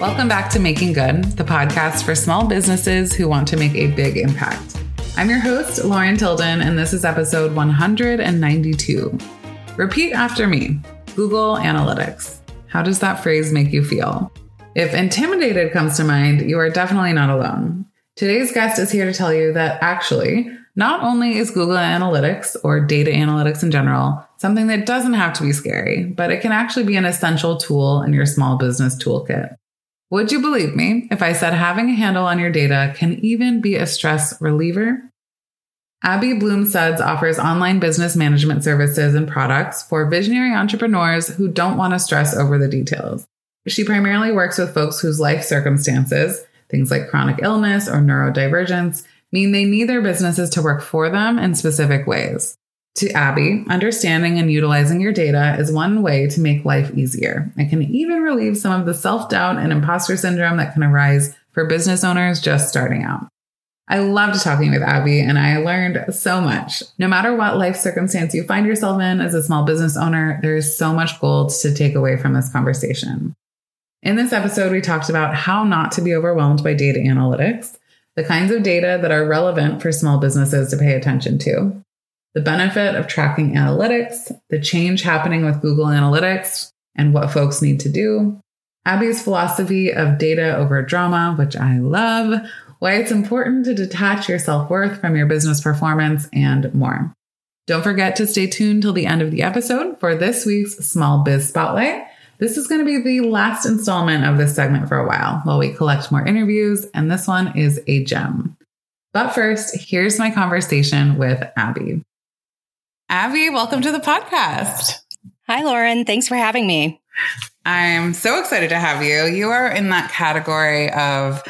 Welcome back to Making Good, the podcast for small businesses who want to make a big impact. I'm your host, Lauren Tilden, and this is episode 192. Repeat after me Google Analytics. How does that phrase make you feel? If intimidated comes to mind, you are definitely not alone. Today's guest is here to tell you that actually, not only is Google Analytics or data analytics in general something that doesn't have to be scary, but it can actually be an essential tool in your small business toolkit. Would you believe me if I said having a handle on your data can even be a stress reliever? Aby Blum Sudds offers online business management services and products for visionary entrepreneurs who don't want to stress over the details. She primarily works with folks whose life circumstances, things like chronic illness or neurodivergence, mean they need their businesses to work for them in specific ways. To Aby, understanding and utilizing your data is one way to make life easier. It can even relieve some of the self doubt and imposter syndrome that can arise for business owners just starting out. I loved talking with Aby and I learned so much. No matter what life circumstance you find yourself in as a small business owner, there is so much gold to take away from this conversation. In this episode, we talked about how not to be overwhelmed by data analytics, the kinds of data that are relevant for small businesses to pay attention to, the benefit of tracking analytics, the change happening with Google Analytics, and what folks need to do. Aby's philosophy of data over drama, which I love, why it's important to detach your self worth from your business performance, and more. Don't forget to stay tuned till the end of the episode for this week's Small Biz Spotlight. This is going to be the last installment of this segment for a while while we collect more interviews, and this one is a gem. But first, here's my conversation with Aby. Aby, welcome to the podcast. Hi, Lauren. Thanks for having me. I'm so excited to have you. You are in that category of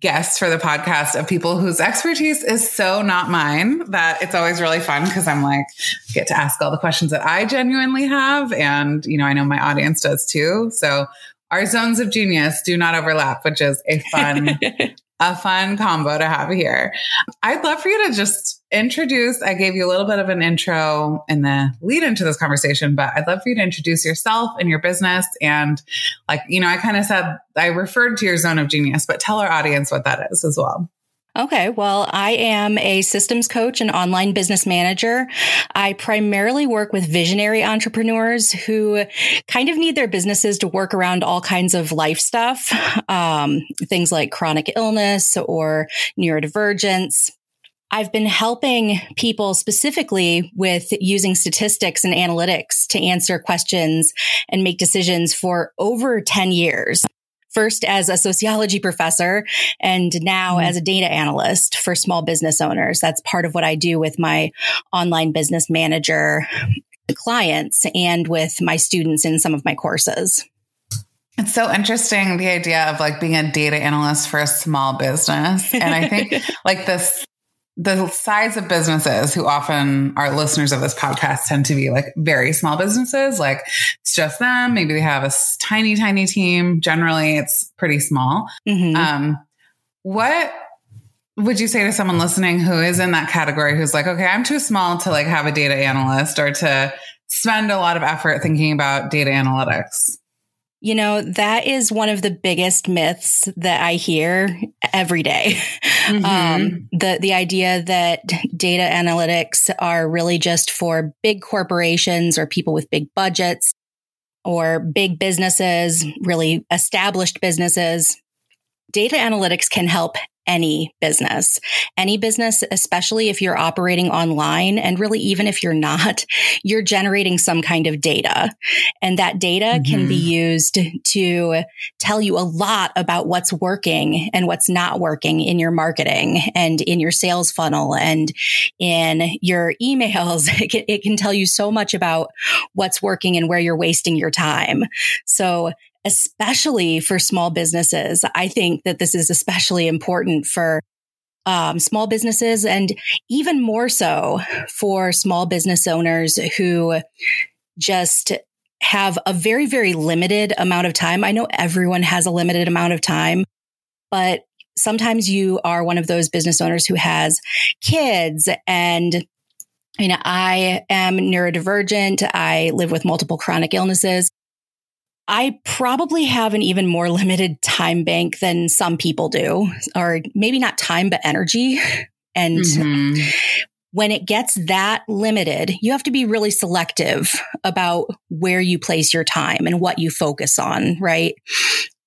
guests for the podcast of people whose expertise is so not mine that it's always really fun because I'm like, get to ask all the questions that I genuinely have. And, you know, I know my audience does too. So our zones of genius do not overlap, which is a fun a fun combo to have here. I'd love for you to just introduce. I gave you a little bit of an intro in the lead into this conversation, but I'd love for you to introduce yourself and your business. And like, you know, I kind of said, I referred to your zone of genius, but tell our audience what that is as well. Okay. Well, I am a systems coach and online business manager. I primarily work with visionary entrepreneurs who kind of need their businesses to work around all kinds of life stuff, um, things like chronic illness or neurodivergence. I've been helping people specifically with using statistics and analytics to answer questions and make decisions for over 10 years first as a sociology professor and now mm. as a data analyst for small business owners. That's part of what I do with my online business manager clients and with my students in some of my courses. It's so interesting the idea of like being a data analyst for a small business. And I think like this the size of businesses who often are listeners of this podcast tend to be like very small businesses. Like it's just them. Maybe they have a tiny, tiny team. Generally, it's pretty small. Mm-hmm. Um, what would you say to someone listening who is in that category who's like, okay, I'm too small to like have a data analyst or to spend a lot of effort thinking about data analytics? You know, that is one of the biggest myths that I hear every day. Mm-hmm. Um, the, the idea that data analytics are really just for big corporations or people with big budgets or big businesses, really established businesses. Data analytics can help any business, any business, especially if you're operating online and really even if you're not, you're generating some kind of data and that data mm-hmm. can be mm-hmm. used to tell you a lot about what's working and what's not working in your marketing and in your sales funnel and in your emails. It can, it can tell you so much about what's working and where you're wasting your time. So especially for small businesses. I think that this is especially important for um, small businesses and even more so for small business owners who just have a very, very limited amount of time. I know everyone has a limited amount of time, but sometimes you are one of those business owners who has kids and you know, I am neurodivergent. I live with multiple chronic illnesses. I probably have an even more limited time bank than some people do, or maybe not time, but energy. And mm-hmm. when it gets that limited, you have to be really selective about where you place your time and what you focus on, right?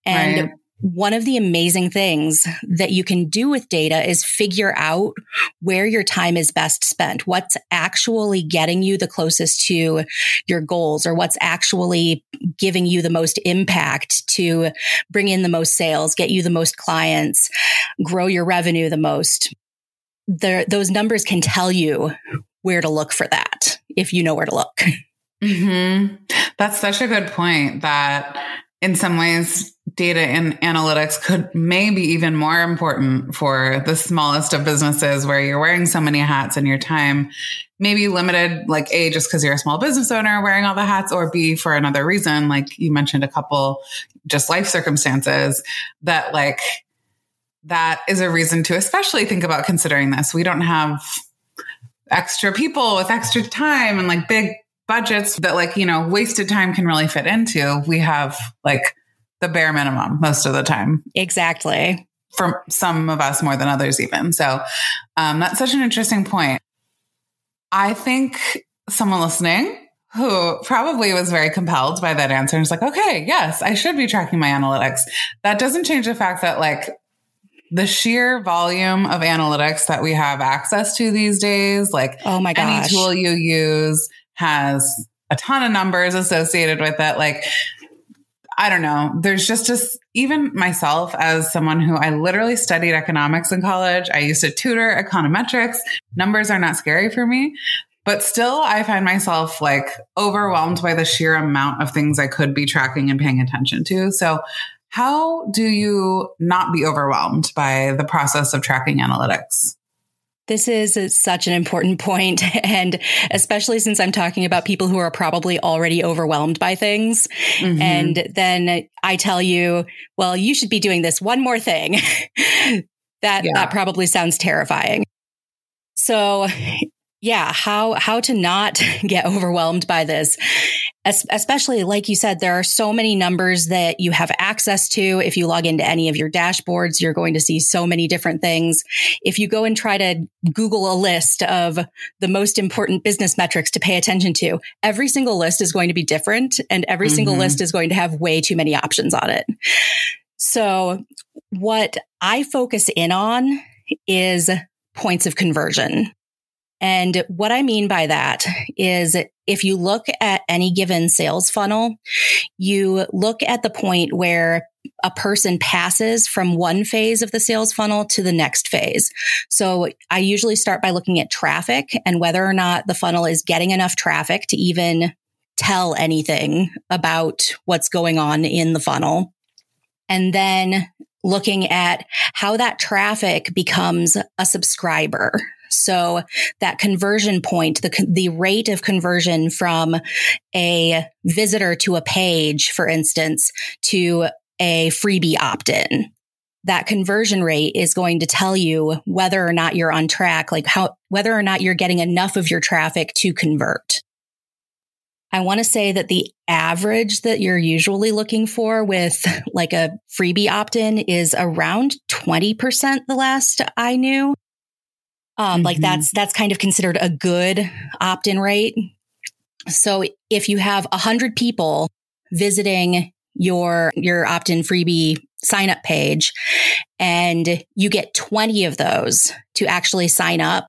And right one of the amazing things that you can do with data is figure out where your time is best spent, what's actually getting you the closest to your goals or what's actually giving you the most impact to bring in the most sales, get you the most clients, grow your revenue the most. The, those numbers can tell you where to look for that if you know where to look. Mm-hmm. That's such a good point that in some ways data and analytics could maybe even more important for the smallest of businesses where you're wearing so many hats in your time maybe limited like a just because you're a small business owner wearing all the hats or b for another reason like you mentioned a couple just life circumstances that like that is a reason to especially think about considering this. We don't have extra people with extra time and like big budgets that like you know wasted time can really fit into. We have like the bare minimum most of the time. Exactly. For some of us more than others, even. So um, that's such an interesting point. I think someone listening who probably was very compelled by that answer and is like, okay, yes, I should be tracking my analytics. That doesn't change the fact that like the sheer volume of analytics that we have access to these days, like oh my gosh. any tool you use has a ton of numbers associated with it. Like I don't know. There's just just even myself as someone who I literally studied economics in college. I used to tutor econometrics. Numbers are not scary for me, but still I find myself like overwhelmed by the sheer amount of things I could be tracking and paying attention to. So how do you not be overwhelmed by the process of tracking analytics? This is such an important point, And especially since I'm talking about people who are probably already overwhelmed by things. Mm-hmm. And then I tell you, well, you should be doing this one more thing. that, yeah. that probably sounds terrifying. So yeah, how, how to not get overwhelmed by this especially like you said, there are so many numbers that you have access to. If you log into any of your dashboards, you're going to see so many different things. If you go and try to Google a list of the most important business metrics to pay attention to, every single list is going to be different and every mm-hmm. single list is going to have way too many options on it. So what I focus in on is points of conversion. And what I mean by that is if you look at any given sales funnel, you look at the point where a person passes from one phase of the sales funnel to the next phase. So I usually start by looking at traffic and whether or not the funnel is getting enough traffic to even tell anything about what's going on in the funnel. And then looking at how that traffic becomes a subscriber. So that conversion point, the, the rate of conversion from a visitor to a page, for instance, to a freebie opt in. That conversion rate is going to tell you whether or not you're on track, like how, whether or not you're getting enough of your traffic to convert. I want to say that the average that you're usually looking for with like a freebie opt in is around 20% the last I knew. Um, mm-hmm. Like that's that's kind of considered a good opt-in rate. So if you have a hundred people visiting your your opt-in freebie sign up page and you get 20 of those to actually sign up,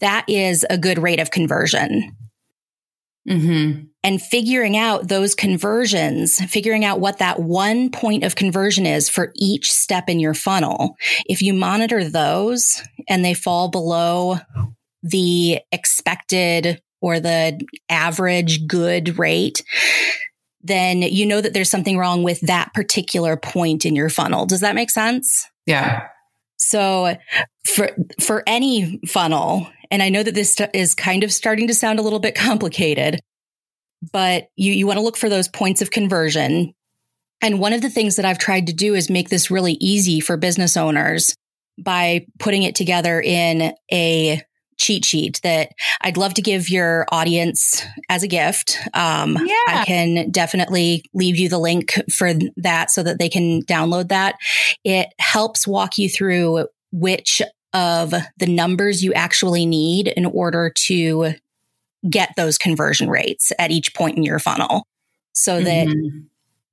that is a good rate of conversion. Mm-hmm. And figuring out those conversions, figuring out what that one point of conversion is for each step in your funnel. If you monitor those and they fall below the expected or the average good rate, then you know that there's something wrong with that particular point in your funnel. Does that make sense? Yeah. So for for any funnel, and I know that this is kind of starting to sound a little bit complicated, but you you want to look for those points of conversion. And one of the things that I've tried to do is make this really easy for business owners by putting it together in a cheat sheet that I'd love to give your audience as a gift. Um, yeah. I can definitely leave you the link for that so that they can download that. It helps walk you through which of the numbers you actually need in order to get those conversion rates at each point in your funnel so that mm-hmm.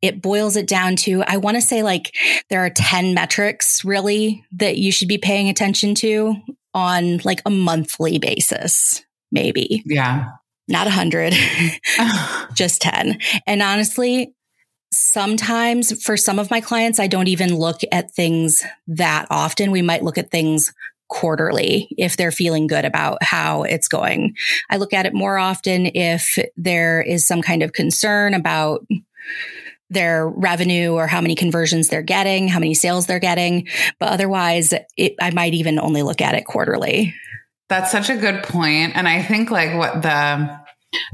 it boils it down to, I want to say like there are 10 metrics really that you should be paying attention to on like a monthly basis, maybe. Yeah. Not a hundred, just 10. And honestly, sometimes for some of my clients, I don't even look at things that often. We might look at things quarterly if they're feeling good about how it's going. I look at it more often if there is some kind of concern about their revenue or how many conversions they're getting, how many sales they're getting. But otherwise, it, I might even only look at it quarterly. That's such a good point. And I think like what the,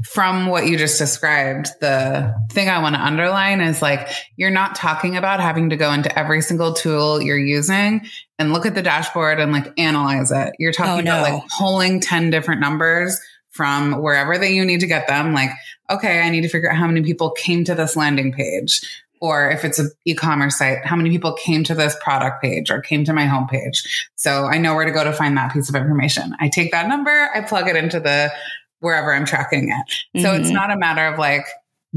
from what you just described, the thing I want to underline is like, you're not talking about having to go into every single tool you're using and look at the dashboard and like analyze it. You're talking oh, no. about like pulling 10 different numbers from wherever that you need to get them. Like, okay, I need to figure out how many people came to this landing page. Or if it's an e-commerce site, how many people came to this product page or came to my homepage? So I know where to go to find that piece of information. I take that number, I plug it into the wherever I'm tracking it. So mm-hmm. it's not a matter of like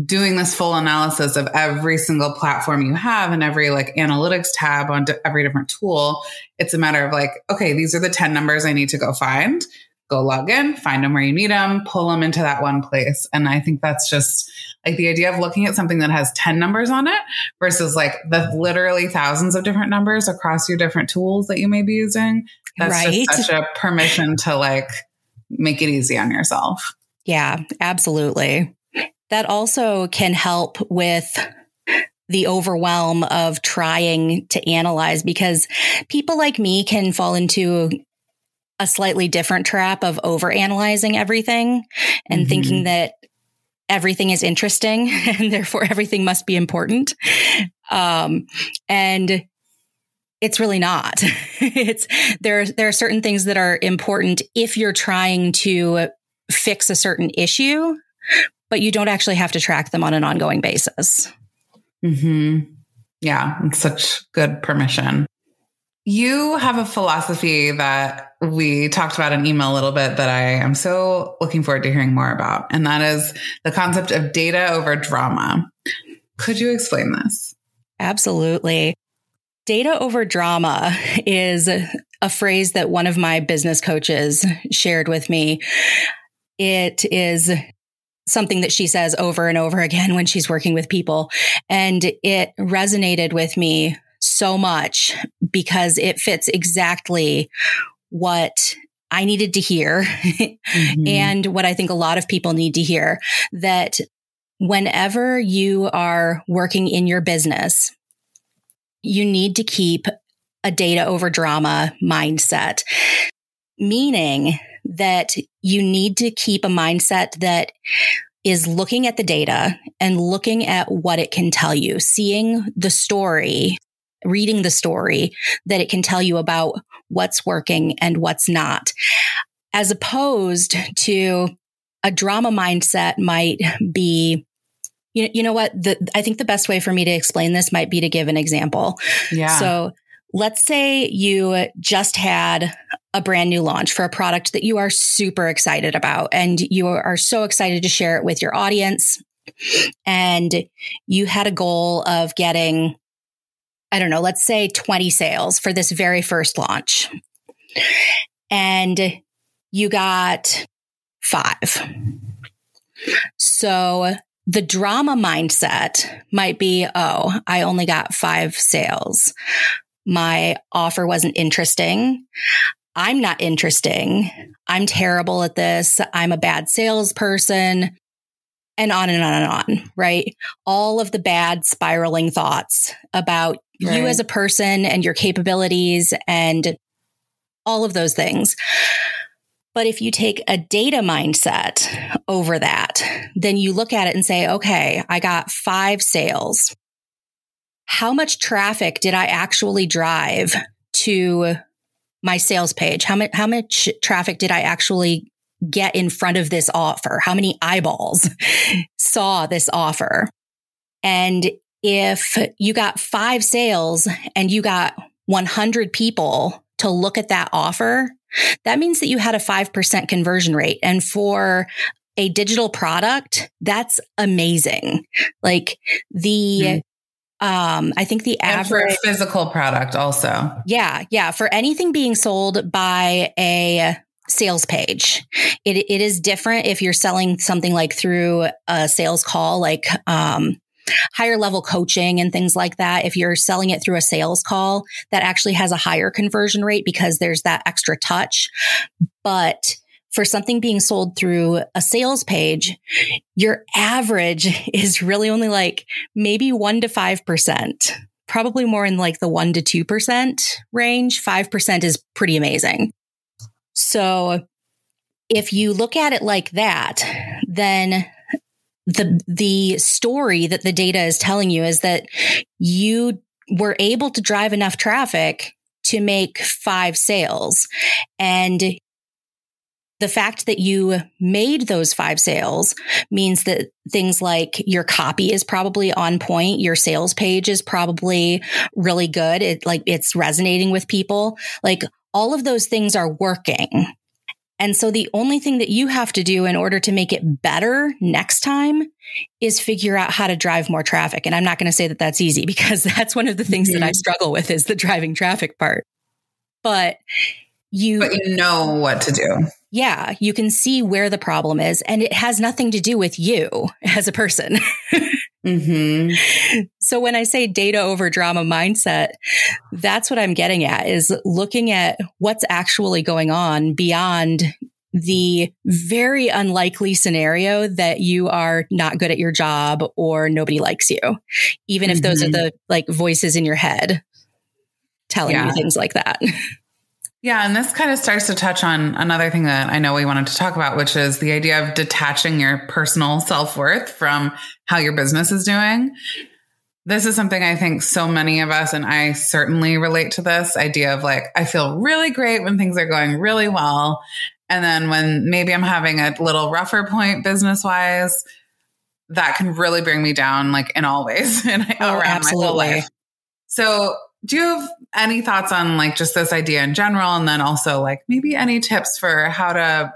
doing this full analysis of every single platform you have and every like analytics tab on every different tool. It's a matter of like, okay, these are the 10 numbers I need to go find go log in, find them where you need them, pull them into that one place. And I think that's just like the idea of looking at something that has 10 numbers on it versus like the literally thousands of different numbers across your different tools that you may be using. That's right. just such a permission to like make it easy on yourself. Yeah, absolutely. That also can help with the overwhelm of trying to analyze because people like me can fall into a slightly different trap of overanalyzing everything and mm-hmm. thinking that everything is interesting and therefore everything must be important. Um, and it's really not. it's there. There are certain things that are important if you're trying to fix a certain issue, but you don't actually have to track them on an ongoing basis. Hmm. Yeah, it's such good permission. You have a philosophy that we talked about in email a little bit that I am so looking forward to hearing more about. And that is the concept of data over drama. Could you explain this? Absolutely. Data over drama is a phrase that one of my business coaches shared with me. It is something that she says over and over again when she's working with people. And it resonated with me so much because it fits exactly what I needed to hear mm-hmm. and what I think a lot of people need to hear that whenever you are working in your business, you need to keep a data over drama mindset, meaning that you need to keep a mindset that is looking at the data and looking at what it can tell you, seeing the story reading the story that it can tell you about what's working and what's not, as opposed to a drama mindset might be you, you know what? The, i think the best way for me to explain this might be to give an example. Yeah. So let's say you just had a brand new launch for a product that you are super excited about and you are so excited to share it with your audience and you had a goal of getting I don't know, let's say 20 sales for this very first launch. And you got five. So the drama mindset might be, oh, I only got five sales. My offer wasn't interesting. I'm not interesting. I'm terrible at this. I'm a bad salesperson and on and on and on, right? All of the bad spiraling thoughts about right. you as a person and your capabilities and all of those things. But if you take a data mindset over that, then you look at it and say, okay, I got five sales. How much traffic did I actually drive to my sales page? How much, how much traffic did I actually get in front of this offer? How many eyeballs saw this offer? And if you got five sales and you got 100 people to look at that offer, that means that you had a 5% conversion rate. And for a digital product, that's amazing. Like the, mm um, I think the average physical product also. Yeah. Yeah. For anything being sold by a sales page. It, it is different if you're selling something like through a sales call, like, um, higher level coaching and things like that. If you're selling it through a sales call, that actually has a higher conversion rate because there's that extra touch. But for something being sold through a sales page, your average is really only like maybe one to 5%, probably more in like the one to 2% range. 5% is pretty amazing. So if you look at it like that, then the the story that the data is telling you is that you were able to drive enough traffic to make five sales and the fact that you made those five sales means that things like your copy is probably on point. Your sales page is probably really good. It like it's resonating with people. Like all of those things are working. And so the only thing that you have to do in order to make it better next time is figure out how to drive more traffic. And I'm not going to say that that's easy because that's one of the things mm-hmm. that I mm-hmm. struggle with is the driving traffic part. But you But you know what to do. Yeah, you can see where the problem is and it has nothing to do with you as a person. Mm-hmm. So when I say data over drama mindset, that's what I'm getting at is looking at what's actually going on beyond the very unlikely scenario that you are not good at your job or nobody likes you, even if mm-hmm. those are mm-hmm. the like voices in your head telling yeah. you things like that. Yeah, and this kind of starts to touch on another thing that I know we wanted to talk about, which is the idea of detaching your personal self worth from how your business is doing. This is something I think so many of us, and I certainly relate to this idea of like, I feel really great when things are going really well. And then when maybe I'm having a little rougher point business wise, that can really bring me down, like in all ways and oh, around absolutely. my whole life. So do you have any thoughts on like just this idea in general? And then also like maybe any tips for how to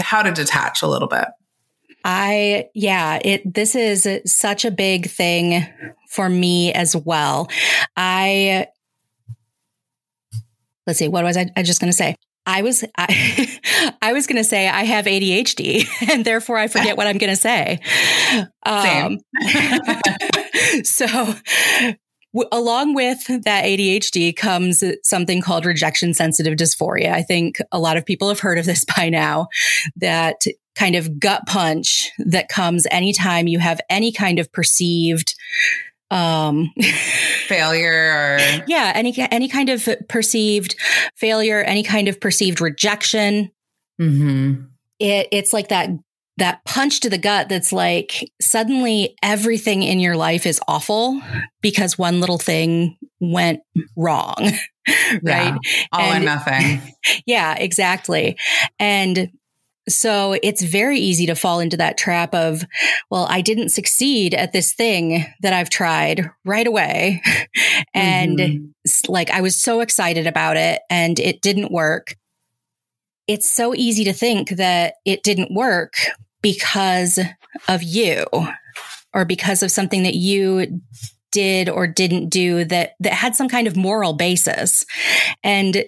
how to detach a little bit? I yeah it this is such a big thing for me as well. I let's see what was i, I just going to say? I was I, I was going to say I have ADHD and therefore I forget what I'm going to say. Um, so along with that ADHD comes something called rejection sensitive dysphoria. I think a lot of people have heard of this by now that kind of gut punch that comes anytime you have any kind of perceived um failure or yeah any any kind of perceived failure any kind of perceived rejection mm-hmm. it, it's like that that punch to the gut that's like suddenly everything in your life is awful because one little thing went wrong. right. Yeah, all and, or nothing. yeah, exactly. And so it's very easy to fall into that trap of, well, I didn't succeed at this thing that I've tried right away. and mm-hmm. like I was so excited about it and it didn't work it's so easy to think that it didn't work because of you or because of something that you did or didn't do that that had some kind of moral basis and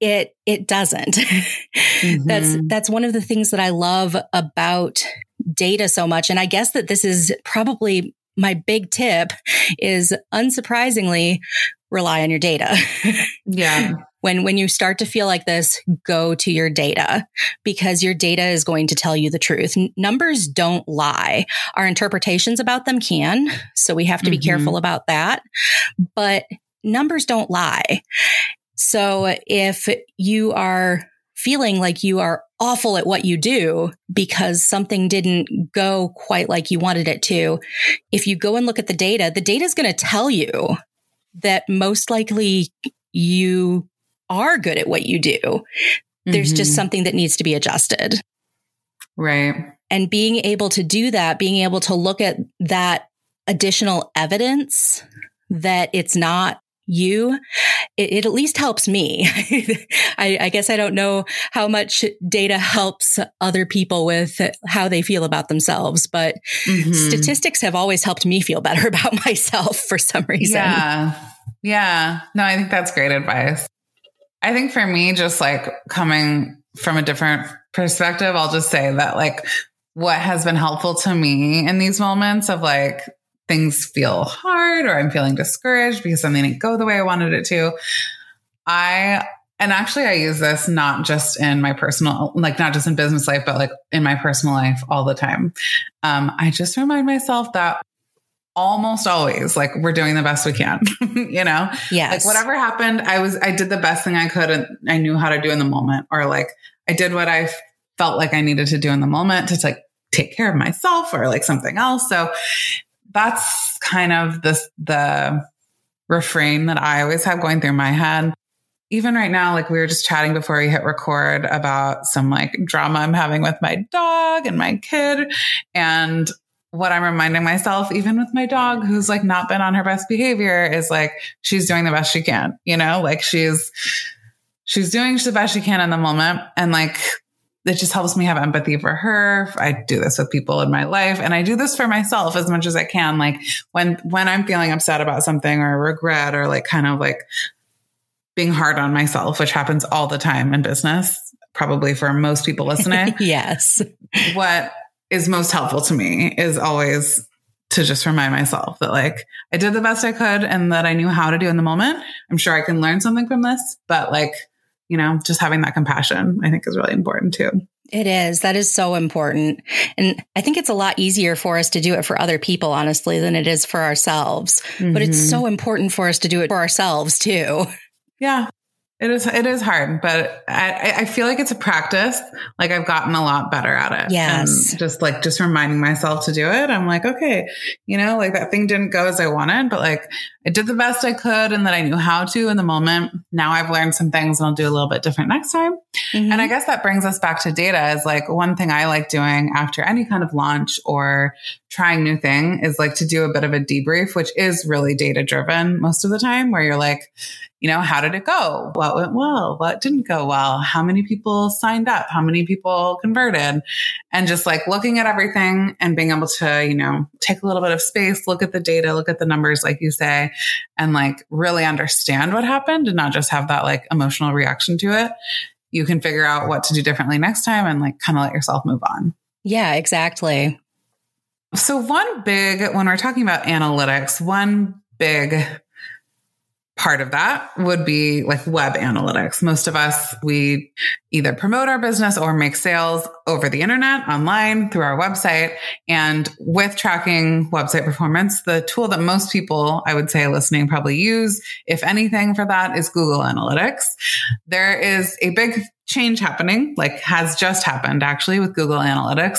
it it doesn't mm-hmm. that's that's one of the things that i love about data so much and i guess that this is probably my big tip is unsurprisingly rely on your data. yeah. When when you start to feel like this, go to your data because your data is going to tell you the truth. Numbers don't lie. Our interpretations about them can, so we have to be mm-hmm. careful about that. But numbers don't lie. So if you are feeling like you are awful at what you do because something didn't go quite like you wanted it to, if you go and look at the data, the data is going to tell you that most likely you are good at what you do. There's mm-hmm. just something that needs to be adjusted. Right. And being able to do that, being able to look at that additional evidence that it's not you, it, it, at least helps me. I, I, guess I don't know how much data helps other people with how they feel about themselves, but mm-hmm. statistics have always helped me feel better about myself for some reason. Yeah. Yeah. No, I think that's great advice. I think for me, just like coming from a different perspective, I'll just say that like what has been helpful to me in these moments of like things feel hard or I'm feeling discouraged because something didn't go the way I wanted it to. I, and actually I use this not just in my personal, like not just in business life, but like in my personal life all the time. Um, I just remind myself that almost always like we're doing the best we can, you know? Yes. Like whatever happened, I was, I did the best thing I could and I knew how to do in the moment or like I did what I felt like I needed to do in the moment to like take care of myself or like something else. So that's kind of the the refrain that I always have going through my head. Even right now, like we were just chatting before we hit record about some like drama I'm having with my dog and my kid. And what I'm reminding myself, even with my dog who's like not been on her best behavior, is like she's doing the best she can, you know, like she's she's doing the best she can in the moment. And like it just helps me have empathy for her. I do this with people in my life and I do this for myself as much as I can. Like when, when I'm feeling upset about something or regret or like kind of like being hard on myself, which happens all the time in business, probably for most people listening. yes. What is most helpful to me is always to just remind myself that like I did the best I could and that I knew how to do in the moment. I'm sure I can learn something from this, but like you know, just having that compassion, I think is really important too. It is. That is so important. And I think it's a lot easier for us to do it for other people, honestly, than it is for ourselves. Mm-hmm. But it's mm-hmm. so important for us to do it for ourselves too. Yeah. It is it is hard, but I, I feel like it's a practice. Like I've gotten a lot better at it. Yes. And just like just reminding myself to do it. I'm like, okay, you know, like that thing didn't go as I wanted, but like I did the best I could and that I knew how to in the moment. Now I've learned some things and I'll do a little bit different next time. Mm-hmm. And I guess that brings us back to data is like one thing I like doing after any kind of launch or trying new thing is like to do a bit of a debrief, which is really data driven most of the time where you're like, you know, how did it go? What went well? What didn't go well? How many people signed up? How many people converted? And just like looking at everything and being able to, you know, take a little bit of space, look at the data, look at the numbers, like you say, and like really understand what happened and not just have that like emotional reaction to it. You can figure out what to do differently next time and like kind of let yourself move on. Yeah, exactly. So, one big, when we're talking about analytics, one big part of that would be like web analytics. Most of us, we either promote our business or make sales over the internet, online, through our website. And with tracking website performance, the tool that most people, I would say listening probably use, if anything for that is Google Analytics. There is a big change happening, like has just happened actually with Google Analytics.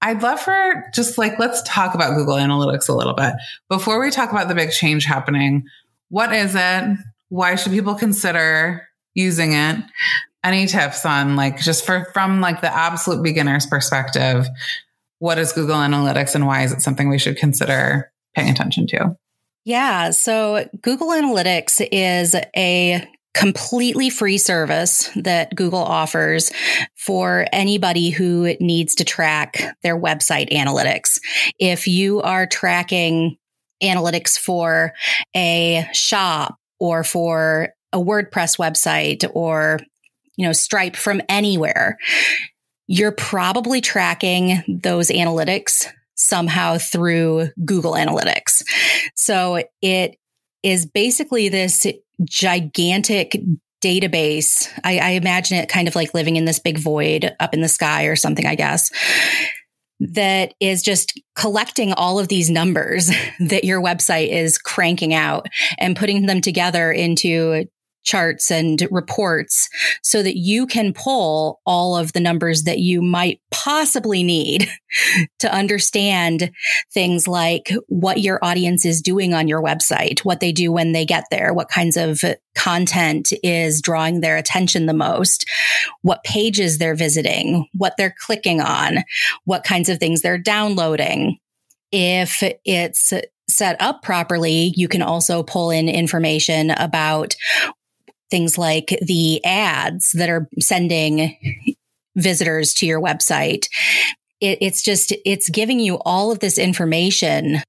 I'd love for just like, let's talk about Google Analytics a little bit. Before we talk about the big change happening, what is it? Why should people consider using it? Any tips on like just for from like the absolute beginner's perspective, what is Google Analytics and why is it something we should consider paying attention to? Yeah, so Google Analytics is a completely free service that Google offers for anybody who needs to track their website analytics. If you are tracking analytics for a shop or for a WordPress website or, you know, Stripe from anywhere, you're probably tracking those analytics somehow through Google Analytics. So it is basically this gigantic database. I, I, imagine it kind of like living in this big void up in the sky or something, I guess, that is just collecting all of these numbers that your website is cranking out and putting them together into charts and reports so that you can pull all of the numbers that you might possibly need to understand things like what your audience is doing on your website, what they do when they get there, what kinds of content is drawing their attention the most, what pages they're visiting, what they're clicking on, what kinds of things they're downloading. If it's set up properly, you can also pull in information about things like the ads that are sending visitors to your website. It, it's just, it's giving you all of this information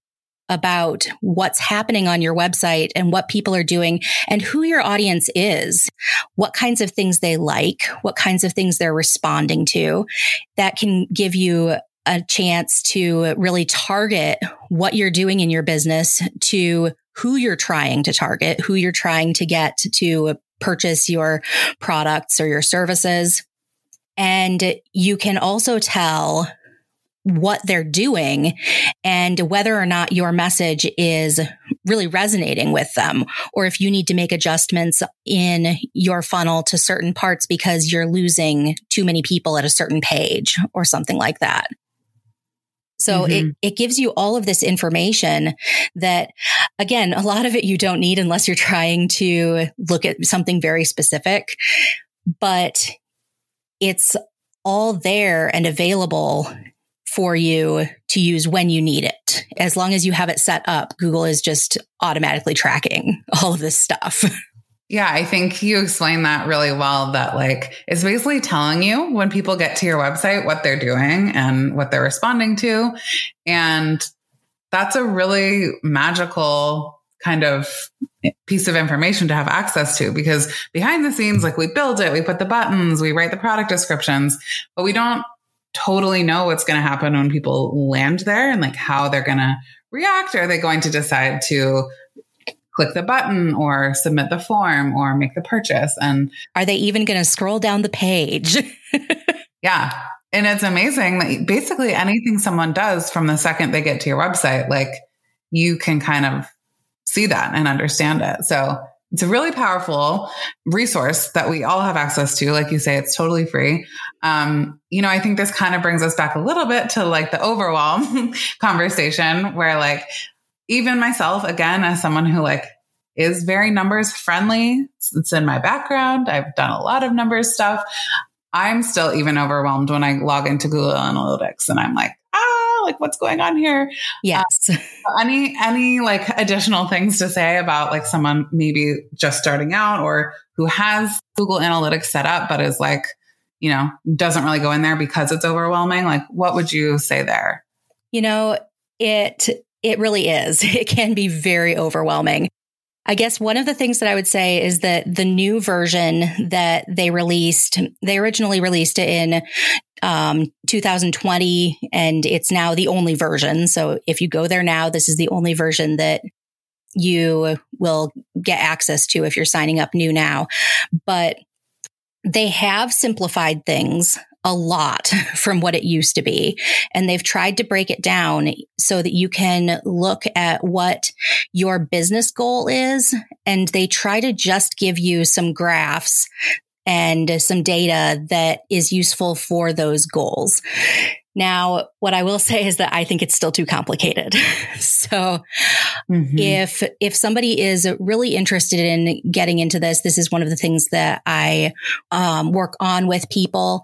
about what's happening on your website and what people are doing and who your audience is, what kinds of things they like, what kinds of things they're responding to. That can give you a chance to really target what you're doing in your business to who you're trying to target, who you're trying to get to purchase your products or your services. And you can also tell what they're doing and whether or not your message is really resonating with them or if you need to make adjustments in your funnel to certain parts because you're losing too many people at a certain page or something like that. So mm-hmm. it, it gives you all of this information that again, a lot of it you don't need unless you're trying to look at something very specific, but it's all there and available for you to use when you need it. As long as you have it set up, Google is just automatically tracking all of this stuff. Yeah, I think you explained that really well. That like it's basically telling you when people get to your website what they're doing and what they're responding to. And that's a really magical kind of piece of information to have access to because behind the scenes, like we build it, we put the buttons, we write the product descriptions, but we don't totally know what's going to happen when people land there and like how they're going to react. Are they going to decide to click the button or submit the form or make the purchase. And are they even going to scroll down the page? yeah. And it's amazing that basically anything someone does from the second they get to your website, like you can kind of see that and understand it. So it's a really powerful resource that we all have access to. Like you say, it's totally free. Um, you know, I think this kind of brings us back a little bit to like the overwhelm conversation where like even myself, again, as someone who like is very numbers friendly, it's in my background. I've done a lot of numbers stuff. I'm still even overwhelmed when I log into Google Analytics and I'm like, ah, like what's going on here? Yes. Uh, any any like additional things to say about like someone maybe just starting out or who has Google Analytics set up but is like, you know, doesn't really go in there because it's overwhelming? Like what would you say there? You know, it it really is. It can be very overwhelming. I guess one of the things that I would say is that the new version that they released, they originally released it in um, 2020, and it's now the only version. So if you go there now, this is the only version that you will get access to if you're signing up new now. But they have simplified things a lot from what it used to be. And they've tried to break it down so that you can look at what your business goal is. And they try to just give you some graphs and some data that is useful for those goals. Now, what I will say is that I think it's still too complicated. so mm-hmm. if, if somebody is really interested in getting into this, this is one of the things that I um, work on with people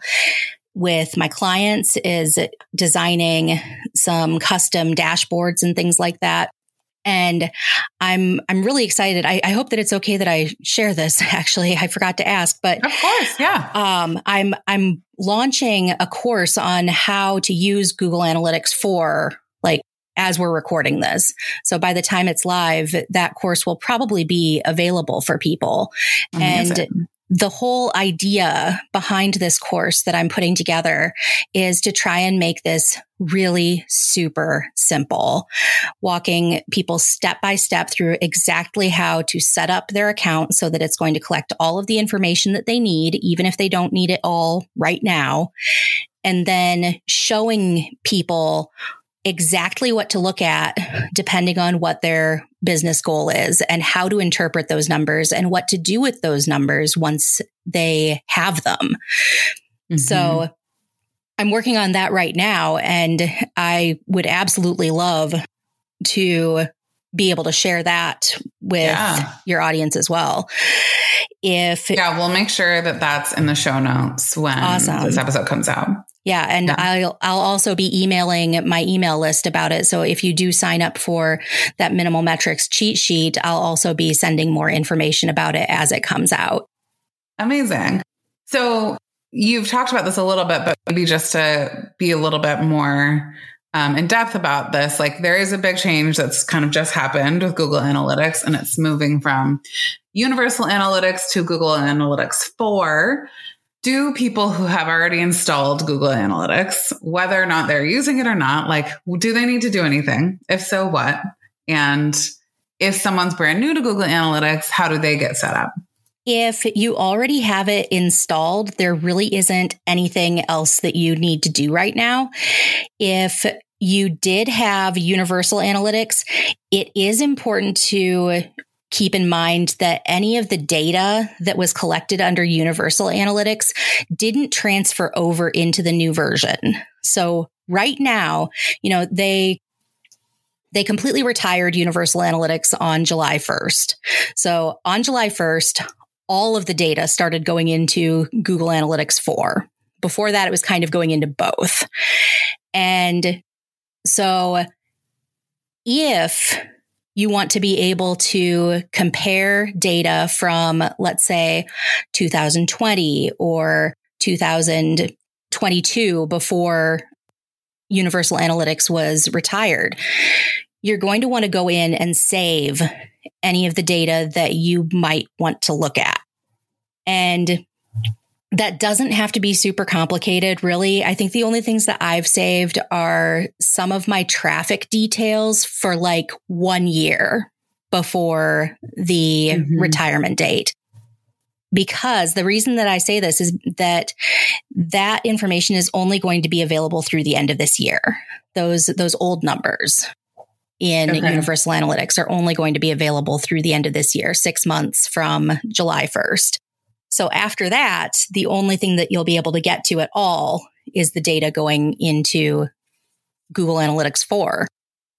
with my clients is designing some custom dashboards and things like that. And I'm I'm really excited. I, I, hope that it's okay that I share this. Actually, I forgot to ask, but of course, yeah. Um, I'm I'm launching a course on how to use Google Analytics for like as we're recording this. So by the time it's live, that course will probably be available for people. Amazing. And the whole idea behind this course that I'm putting together is to try and make this really super simple, walking people step by step through exactly how to set up their account so that it's going to collect all of the information that they need, even if they don't need it all right now. And then showing people exactly what to look at depending on what their business goal is and how to interpret those numbers and what to do with those numbers once they have them. Mm-hmm. So I'm working on that right now and I would absolutely love to be able to share that with yeah. your audience as well. If Yeah, we'll make sure that that's in the show notes when awesome. this episode comes out. Yeah. And yeah. I'll, I'll also be emailing my email list about it. So if you do sign up for that minimal metrics cheat sheet, I'll also be sending more information about it as it comes out. Amazing. So you've talked about this a little bit, but maybe just to be a little bit more um, in depth about this, like there is a big change that's kind of just happened with Google Analytics, and it's moving from Universal Analytics to Google Analytics 4 do people who have already installed Google Analytics, whether or not they're using it or not, like, do they need to do anything? If so, what? And if someone's brand new to Google Analytics, how do they get set up? If you already have it installed, there really isn't anything else that you need to do right now. If you did have universal analytics, it is important to keep in mind that any of the data that was collected under Universal Analytics didn't transfer over into the new version. So right now, you know, they they completely retired Universal Analytics on July 1st. So on July 1st, all of the data started going into Google Analytics 4. Before that, it was kind of going into both. And so if you want to be able to compare data from, let's say, 2020 or 2022 before Universal Analytics was retired. You're going to want to go in and save any of the data that you might want to look at. And that doesn't have to be super complicated, really. I think the only things that I've saved are some of my traffic details for like one year before the mm-hmm. retirement date. Because the reason that I say this is that that information is only going to be available through the end of this year. Those, those old numbers in okay. Universal Analytics are only going to be available through the end of this year, six months from July 1st. So after that, the only thing that you'll be able to get to at all is the data going into Google Analytics 4.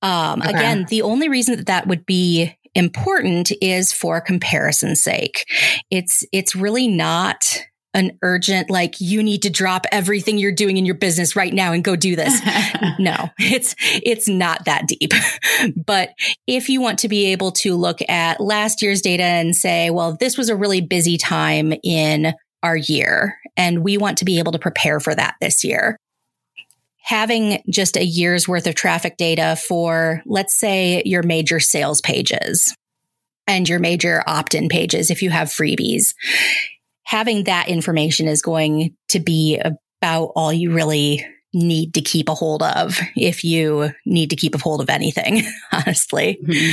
Um, okay. Again, the only reason that that would be important is for comparison's sake. It's, it's really not an urgent, like you need to drop everything you're doing in your business right now and go do this. no, it's, it's not that deep. but if you want to be able to look at last year's data and say, well, this was a really busy time in our year and we want to be able to prepare for that this year. Having just a year's worth of traffic data for, let's say, your major sales pages and your major opt in pages if you have freebies having that information is going to be about all you really need to keep a hold of if you need to keep a hold of anything, honestly. Mm-hmm.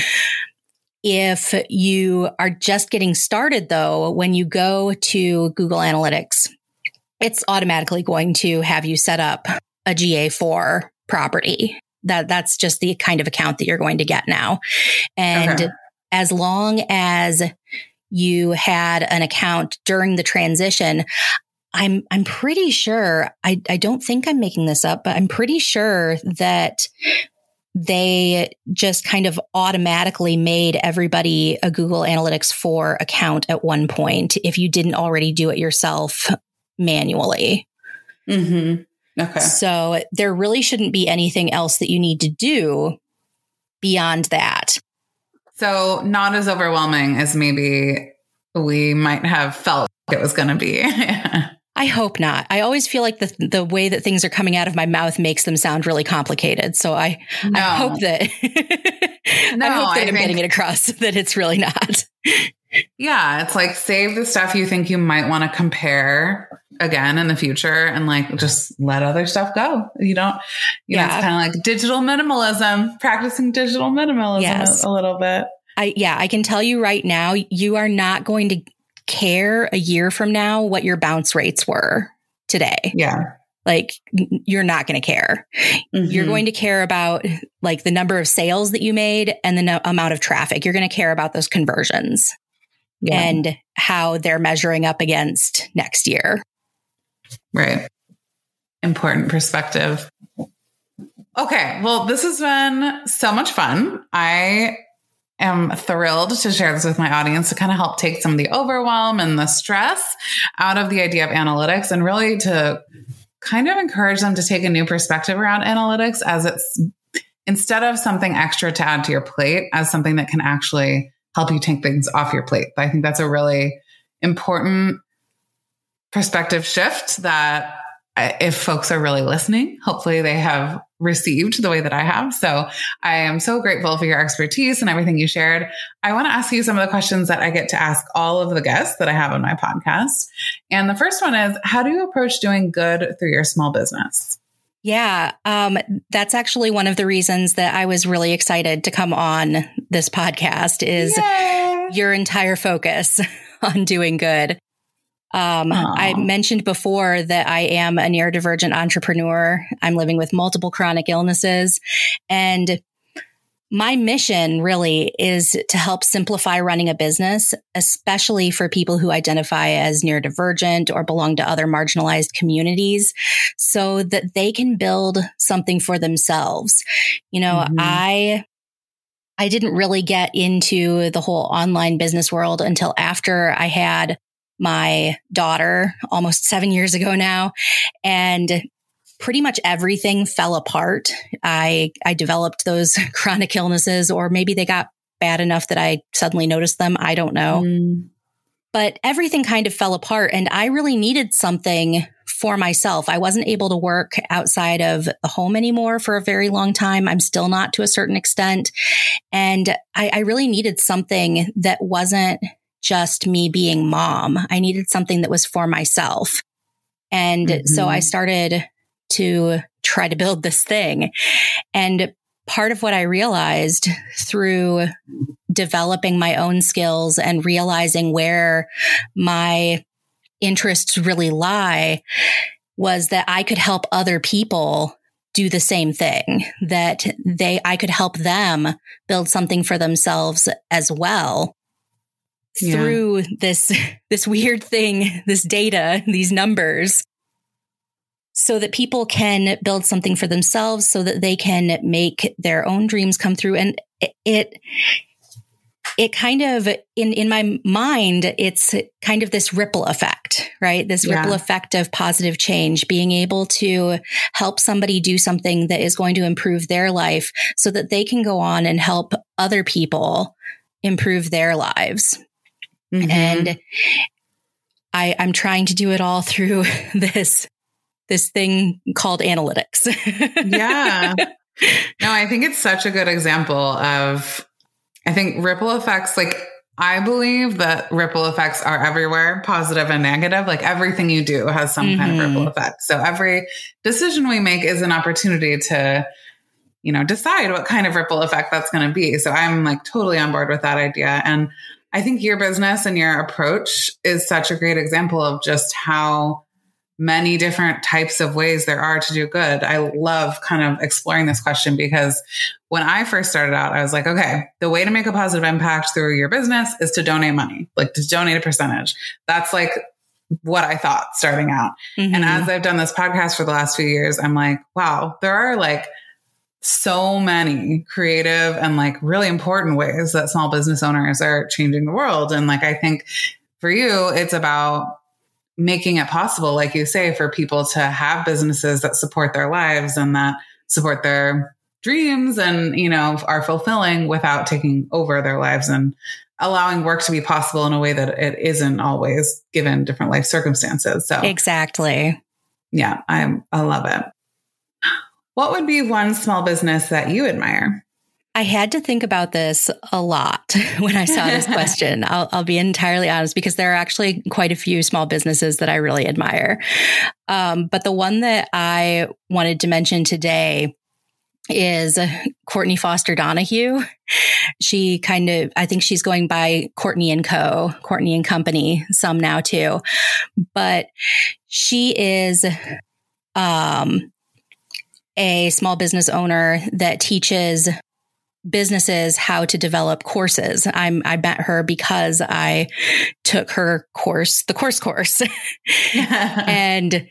If you are just getting started though, when you go to Google Analytics, it's automatically going to have you set up a GA4 property. That that's just the kind of account that you're going to get now. And okay. as long as you had an account during the transition, I'm I'm pretty sure I, I don't think I'm making this up, but I'm pretty sure that they just kind of automatically made everybody a Google Analytics 4 account at one point if you didn't already do it yourself manually. Mm-hmm. Okay. So there really shouldn't be anything else that you need to do beyond that. So, not as overwhelming as maybe we might have felt it was going to be. I hope not. I always feel like the the way that things are coming out of my mouth makes them sound really complicated. So I no. I hope that no, I hope that I am getting it across that it's really not. Yeah, it's like save the stuff you think you might want to compare again in the future and like just let other stuff go. You don't, you yeah. know, it's kind of like digital minimalism, practicing digital minimalism yes. a, a little bit. I, yeah, I can tell you right now, you are not going to care a year from now what your bounce rates were today. Yeah. Like you're not going to care. Mm-hmm. You're going to care about like the number of sales that you made and the no- amount of traffic. You're going to care about those conversions yeah. and how they're measuring up against next year. Right. Important perspective. Okay. Well, this has been so much fun. I am thrilled to share this with my audience to kind of help take some of the overwhelm and the stress out of the idea of analytics and really to kind of encourage them to take a new perspective around analytics as it's instead of something extra to add to your plate as something that can actually help you take things off your plate. I think that's a really important perspective shift that if folks are really listening, hopefully they have received the way that I have. So I am so grateful for your expertise and everything you shared. I want to ask you some of the questions that I get to ask all of the guests that I have on my podcast. And the first one is How do you approach doing good through your small business? Yeah, um, that's actually one of the reasons that I was really excited to come on this podcast is Yay! your entire focus on doing good. Um, I mentioned before that I am a neurodivergent entrepreneur. I'm living with multiple chronic illnesses. And my mission really is to help simplify running a business, especially for people who identify as neurodivergent or belong to other marginalized communities so that they can build something for themselves. You know, mm-hmm. I I didn't really get into the whole online business world until after I had my daughter almost seven years ago now. And pretty much everything fell apart. I, I developed those chronic illnesses, or maybe they got bad enough that I suddenly noticed them. I don't know. Mm. But everything kind of fell apart and I really needed something for myself. I wasn't able to work outside of the home anymore for a very long time. I'm still not to a certain extent. And I, I really needed something that wasn't just me being mom. I needed something that was for myself. And mm-hmm. so I started to try to build this thing. And part of what I realized through developing my own skills and realizing where my interests really lie was that I could help other people do the same thing that they I could help them build something for themselves as well yeah. through this this weird thing, this data, these numbers so that people can build something for themselves so that they can make their own dreams come through and it it kind of in in my mind it's kind of this ripple effect right this yeah. ripple effect of positive change being able to help somebody do something that is going to improve their life so that they can go on and help other people improve their lives Mm-hmm. And I, I'm trying to do it all through this this thing called analytics. yeah. No, I think it's such a good example of I think ripple effects like I believe that ripple effects are everywhere, positive and negative. Like everything you do has some mm-hmm. kind of ripple mm-hmm. effect. So every decision we make is an opportunity to, you know, decide what kind of ripple effect that's going to be. So I'm like totally on board with that idea. And I think your business and your approach is such a great example of just how many different types of ways there are to do good. I love kind of exploring this question because when I first started out, I was like, okay, the way to make a positive impact through your business is to donate money, like to donate a percentage. That's like what I thought starting out. Mm-hmm. And as I've done this podcast for the last few years, I'm like, wow, there are like so many creative and like really important ways that small business owners are changing the world. And like, I think for you, it's about making it possible, like you say, for people to have businesses that support their lives and that support their dreams and, you know, are fulfilling without taking over their lives and allowing work to be possible in a way that it isn't always given different life circumstances. So exactly. Yeah, I I love it. What would be one small business that you admire? I had to think about this a lot when I saw this question. I'll, I'll, be entirely honest because there are actually quite a few small businesses that I really admire. Um, but the one that I wanted to mention today is Courtney Foster Donahue. She kind of, I think she's going by Courtney and Co., Courtney and Company, some now too. But she is um, a small business owner that teaches businesses how to develop courses. I'm, I met her because I took her course, the course course. and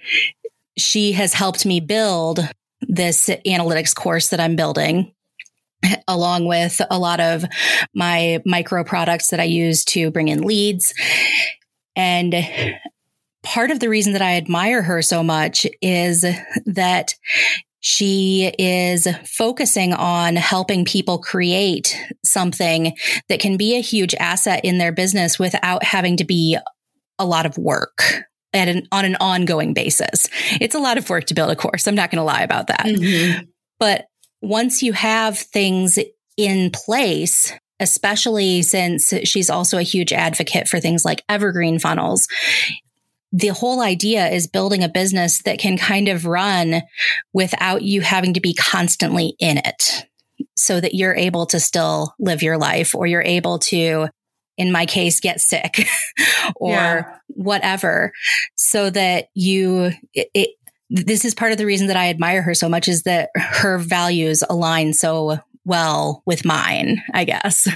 she has helped me build this analytics course that I'm building along with a lot of my micro products that I use to bring in leads. And part of the reason that I admire her so much is that she is focusing on helping people create something that can be a huge asset in their business without having to be a lot of work at an, on an ongoing basis. It's a lot of work to build a course. I'm not going to lie about that. Mm-hmm. But once you have things in place, especially since she's also a huge advocate for things like evergreen funnels, the whole idea is building a business that can kind of run without you having to be constantly in it so that you're able to still live your life or you're able to in my case get sick or yeah. whatever so that you it, it, this is part of the reason that I admire her so much is that her values align so well with mine, I guess.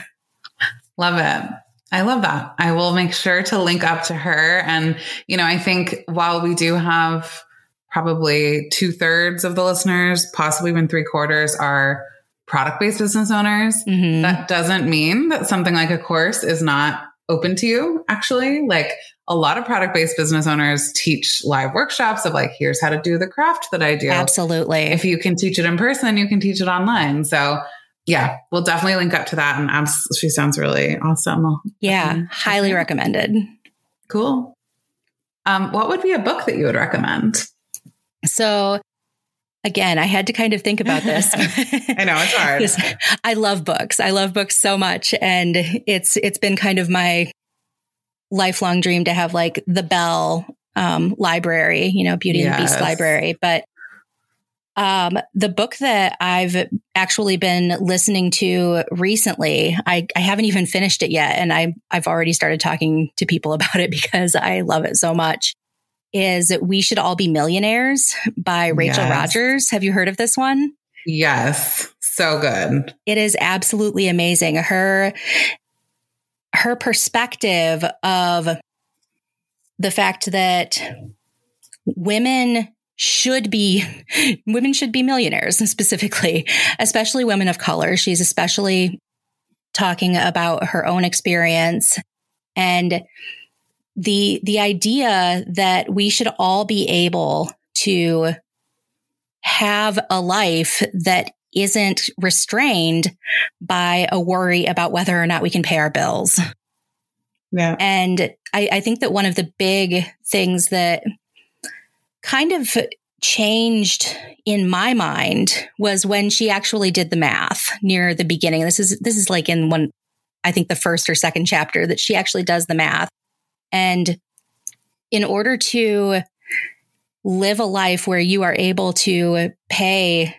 Love it. I love that. I will make sure to link up to her. And, you know, I think while we do have probably two thirds of the listeners, possibly even three quarters are product based business owners, mm-hmm. that doesn't mean that something like a course is not open to you. Actually, like a lot of product based business owners teach live workshops of like, here's how to do the craft that I do. Absolutely. If you can teach it in person, you can teach it online. So yeah, we'll definitely link up to that. And abs- she sounds really awesome. Yeah, highly recommended. Cool. Um, what would be a book that you would recommend? So, again, I had to kind of think about this. I know it's hard. I love books. I love books so much, and it's it's been kind of my lifelong dream to have like the Belle um, library, you know, Beauty yes. and the Beast library. But um, the book that I've actually been listening to recently, I, I haven't even finished it yet. And I, I've already started talking to people about it because I love it so much is We Should All Be Millionaires by Rachel yes. Rodgers. Have you heard of this one? Yes. So good. It is absolutely amazing. Her, her perspective of the fact that women should be women should be millionaires specifically, especially women of color. She's especially talking about her own experience and the the idea that we should all be able to have a life that isn't restrained by a worry about whether or not we can pay our bills. Yeah. And I, I think that one of the big things that kind of changed in my mind was when she actually did the math near the beginning. This is this is like in one I think the first or second chapter that she actually does the math. And in order to live a life where you are able to pay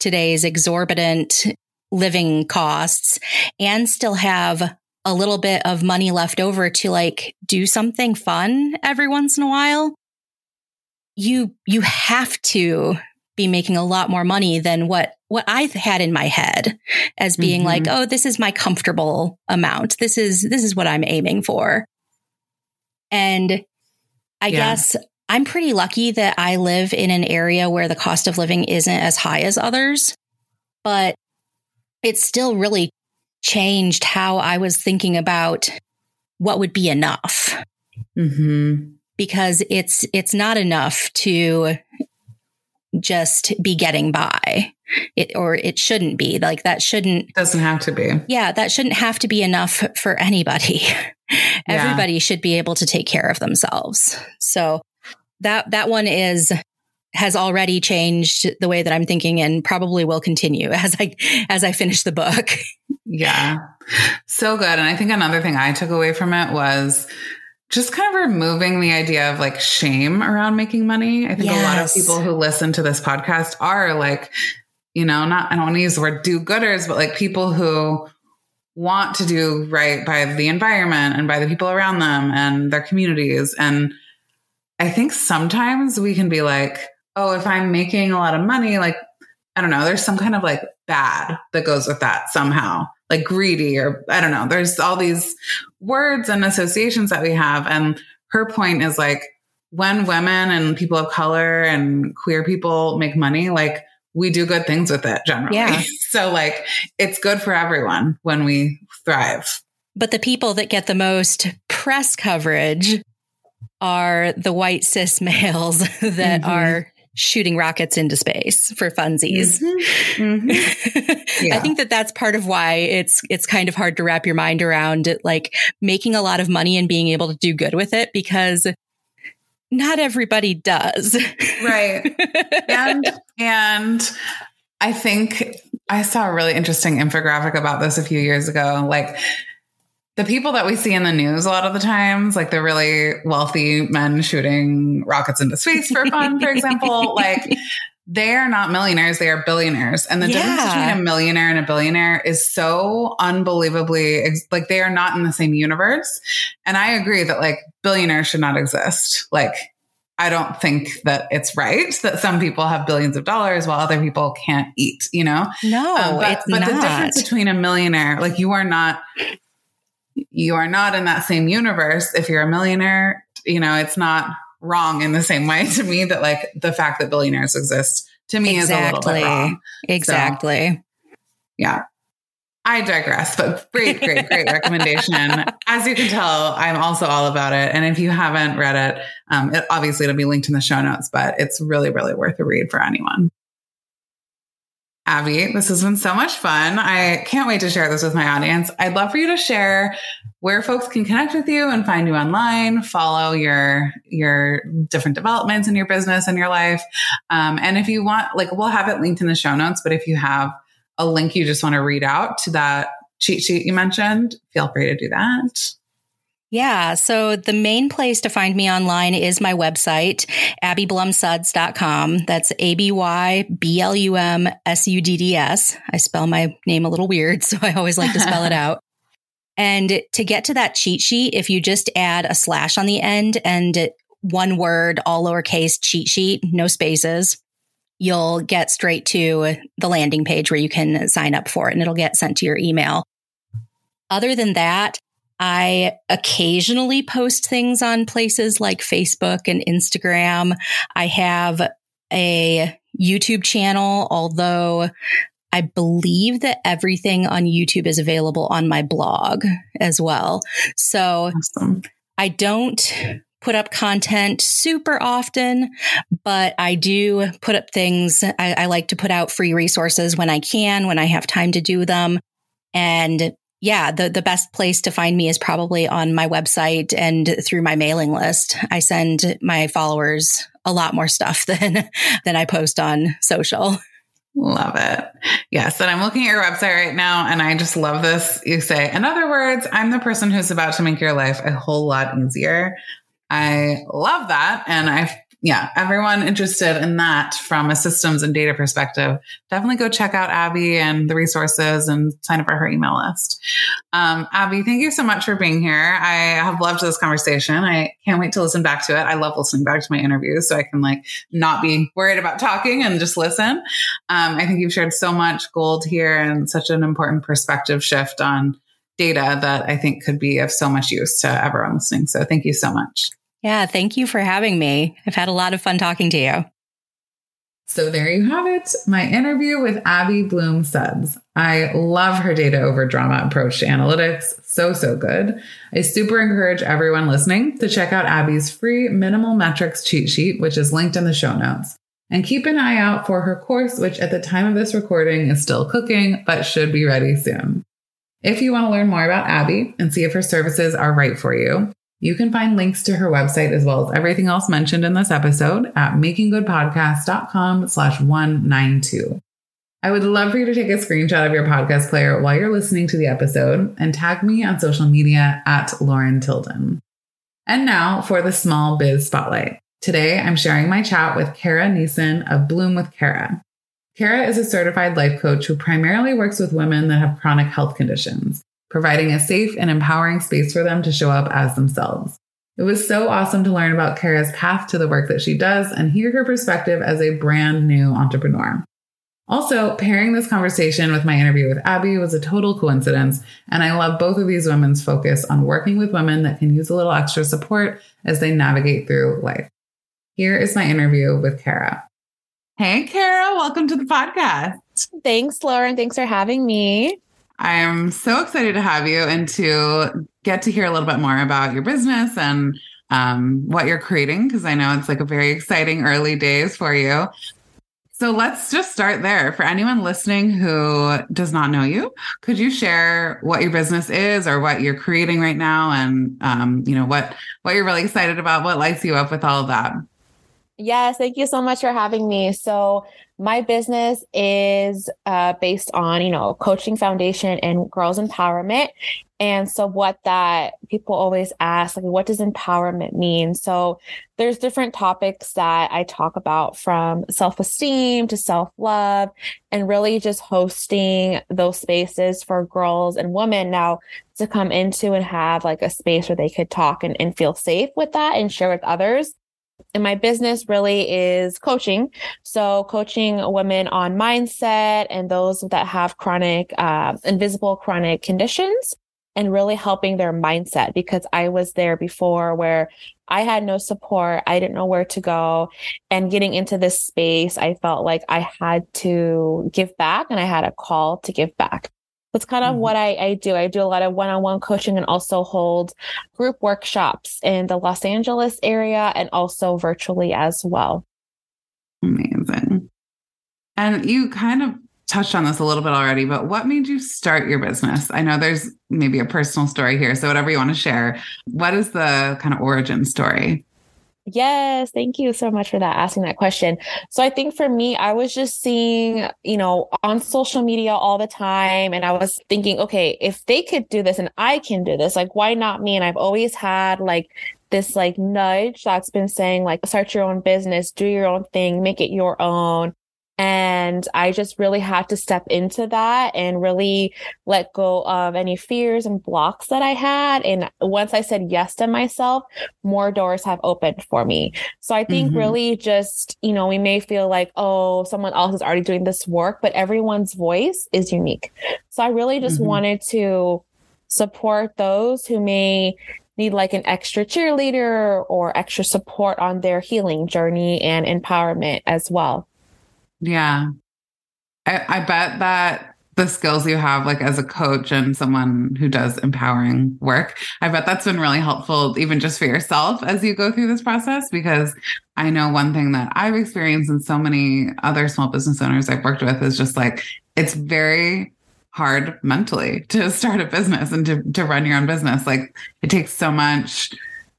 today's exorbitant living costs and still have a little bit of money left over to like do something fun every once in a while you you have to be making a lot more money than what what I had in my head as being mm-hmm. like, oh, this is my comfortable amount. This is this is what I'm aiming for. And I yeah. guess I'm pretty lucky that I live in an area where the cost of living isn't as high as others, but it still really changed how I was thinking about what would be enough. Mm-hmm because it's it's not enough to just be getting by. It, or it shouldn't be like that shouldn't doesn't have to be. Yeah, that shouldn't have to be enough for anybody. Yeah. Everybody should be able to take care of themselves. So that that one is has already changed the way that I'm thinking and probably will continue as I as I finish the book. Yeah. So good. And I think another thing I took away from it was just kind of removing the idea of like shame around making money. I think yes. a lot of people who listen to this podcast are like, you know, not, I don't want to use the word do gooders, but like people who want to do right by the environment and by the people around them and their communities. And I think sometimes we can be like, oh, if I'm making a lot of money, like, I don't know, there's some kind of like bad that goes with that somehow like greedy or I don't know. There's all these words and associations that we have. And her point is like when women and people of color and queer people make money, like we do good things with it generally. Yeah. so like it's good for everyone when we thrive. But the people that get the most press coverage are the white cis males that mm-hmm. are shooting rockets into space for funsies. Mm-hmm. Mm-hmm. Yeah. I think that that's part of why it's it's kind of hard to wrap your mind around it, like making a lot of money and being able to do good with it because not everybody does. Right. and and I think I saw a really interesting infographic about this a few years ago. Like the people that we see in the news a lot of the times, like the really wealthy men shooting rockets into space for fun, for example, like they are not millionaires, they are billionaires. And the yeah. difference between a millionaire and a billionaire is so unbelievably like they are not in the same universe. And I agree that like billionaires should not exist. Like I don't think that it's right that some people have billions of dollars while other people can't eat, you know? No, um, but, but the difference between a millionaire, like you are not you are not in that same universe if you're a millionaire you know it's not wrong in the same way to me that like the fact that billionaires exist to me exactly. is a little bit wrong exactly so, yeah I digress, but great, great, great recommendation. As you can tell, I'm also all about it. And if you haven't read it, um, it, obviously it'll be linked in the show notes, but it's really, really worth a read for anyone. Aby, this has been so much fun. I can't wait to share this with my audience. I'd love for you to share where folks can connect with you and find you online, follow your your different developments in your business and your life. Um, and if you want, like, we'll have it linked in the show notes. But if you have a link you just want to read out to that cheat sheet you mentioned, feel free to do that. Yeah. So the main place to find me online is my website, abyblumsudds.com. That's A B Y B L U M S U D D S. I spell my name a little weird, so I always like to spell it out. And to get to that cheat sheet, if you just add a slash on the end and one word, all lowercase cheat sheet, no spaces, you'll get straight to the landing page where you can sign up for it and it'll get sent to your email. Other than that, I occasionally post things on places like Facebook and Instagram. I have a YouTube channel, although I believe that everything on YouTube is available on my blog as well. So awesome. I don't put up content super often, but I do put up things. I, I, like to put out free resources when I can, when I have time to do them. And yeah, the, the best place to find me is probably on my website and through my mailing list. I send my followers a lot more stuff than, than I post on social. Love it. Yes. And I'm looking at your website right now and I just love this. You say, in other words, I'm the person who's about to make your life a whole lot easier. I love that. And I yeah, everyone interested in that from a systems and data perspective, definitely go check out Aby and the resources and sign up for her email list. Um, Aby, thank you so much for being here. I have loved this conversation. I can't wait to listen back to it. I love listening back to my interviews so I can like not be worried about talking and just listen. Um, I think you've shared so much gold here and such an important perspective shift on data that I think could be of so much use to everyone listening. So thank you so much. Yeah, thank you for having me. I've had a lot of fun talking to you. So there you have it, my interview with Aby Blum Sudds. I love her data over drama approach to analytics. So, so good. I super encourage everyone listening to check out Aby's free minimal metrics cheat sheet, which is linked in the show notes. And keep an eye out for her course, which at the time of this recording is still cooking, but should be ready soon. If you want to learn more about Aby and see if her services are right for you, you can find links to her website as well as everything else mentioned in this episode at makinggoodpodcast.com slash 192. I would love for you to take a screenshot of your podcast player while you're listening to the episode and tag me on social media at Lauren Tilden. And now for the small biz spotlight. Today, I'm sharing my chat with Cara Nissen of Bloom with Cara. Cara is a certified life coach who primarily works with women that have chronic health conditions, providing a safe and empowering space for them to show up as themselves. It was so awesome to learn about Cara's path to the work that she does and hear her perspective as a brand new entrepreneur. Also, pairing this conversation with my interview with Aby was a total coincidence, and I love both of these women's focus on working with women that can use a little extra support as they navigate through life. Here is my interview with Cara. Hey, Cara, welcome to the podcast. Thanks, Lauren. Thanks for having me. I am so excited to have you and to get to hear a little bit more about your business and um, what you're creating, because I know it's like a very exciting early days for you. So let's just start there. For anyone listening who does not know you, could you share what your business is or what you're creating right now, and um, you know what what you're really excited about, what lights you up with all of that? Yes, thank you so much for having me. So, my business is uh, based on, you know, coaching foundation and girls empowerment. And so, what that people always ask, like, what does empowerment mean? So, there's different topics that I talk about from self esteem to self love, and really just hosting those spaces for girls and women now to come into and have like a space where they could talk and, and feel safe with that and share with others and my business really is coaching. So, coaching women on mindset and those that have chronic, uh, invisible chronic conditions and really helping their mindset because I was there before where I had no support. I didn't know where to go. And getting into this space, I felt like I had to give back and I had a call to give back. That's kind of mm-hmm. what I, I do. I do a lot of one on one coaching and also hold group workshops in the Los Angeles area and also virtually as well. Amazing. And you kind of touched on this a little bit already, but what made you start your business? I know there's maybe a personal story here. So, whatever you want to share, what is the kind of origin story? Yes, thank you so much for that asking that question. So I think for me I was just seeing, you know, on social media all the time and I was thinking, okay, if they could do this and I can do this, like why not me? And I've always had like this like nudge that's been saying like start your own business, do your own thing, make it your own. And I just really had to step into that and really let go of any fears and blocks that I had. And once I said yes to myself, more doors have opened for me. So I think mm-hmm. really just, you know, we may feel like, oh, someone else is already doing this work, but everyone's voice is unique. So I really just mm-hmm. wanted to support those who may need like an extra cheerleader or extra support on their healing journey and empowerment as well. Yeah. I, I bet that the skills you have like as a coach and someone who does empowering work i bet that's been really helpful even just for yourself as you go through this process because i know one thing that i've experienced and so many other small business owners i've worked with is just like it's very hard mentally to start a business and to, to run your own business like it takes so much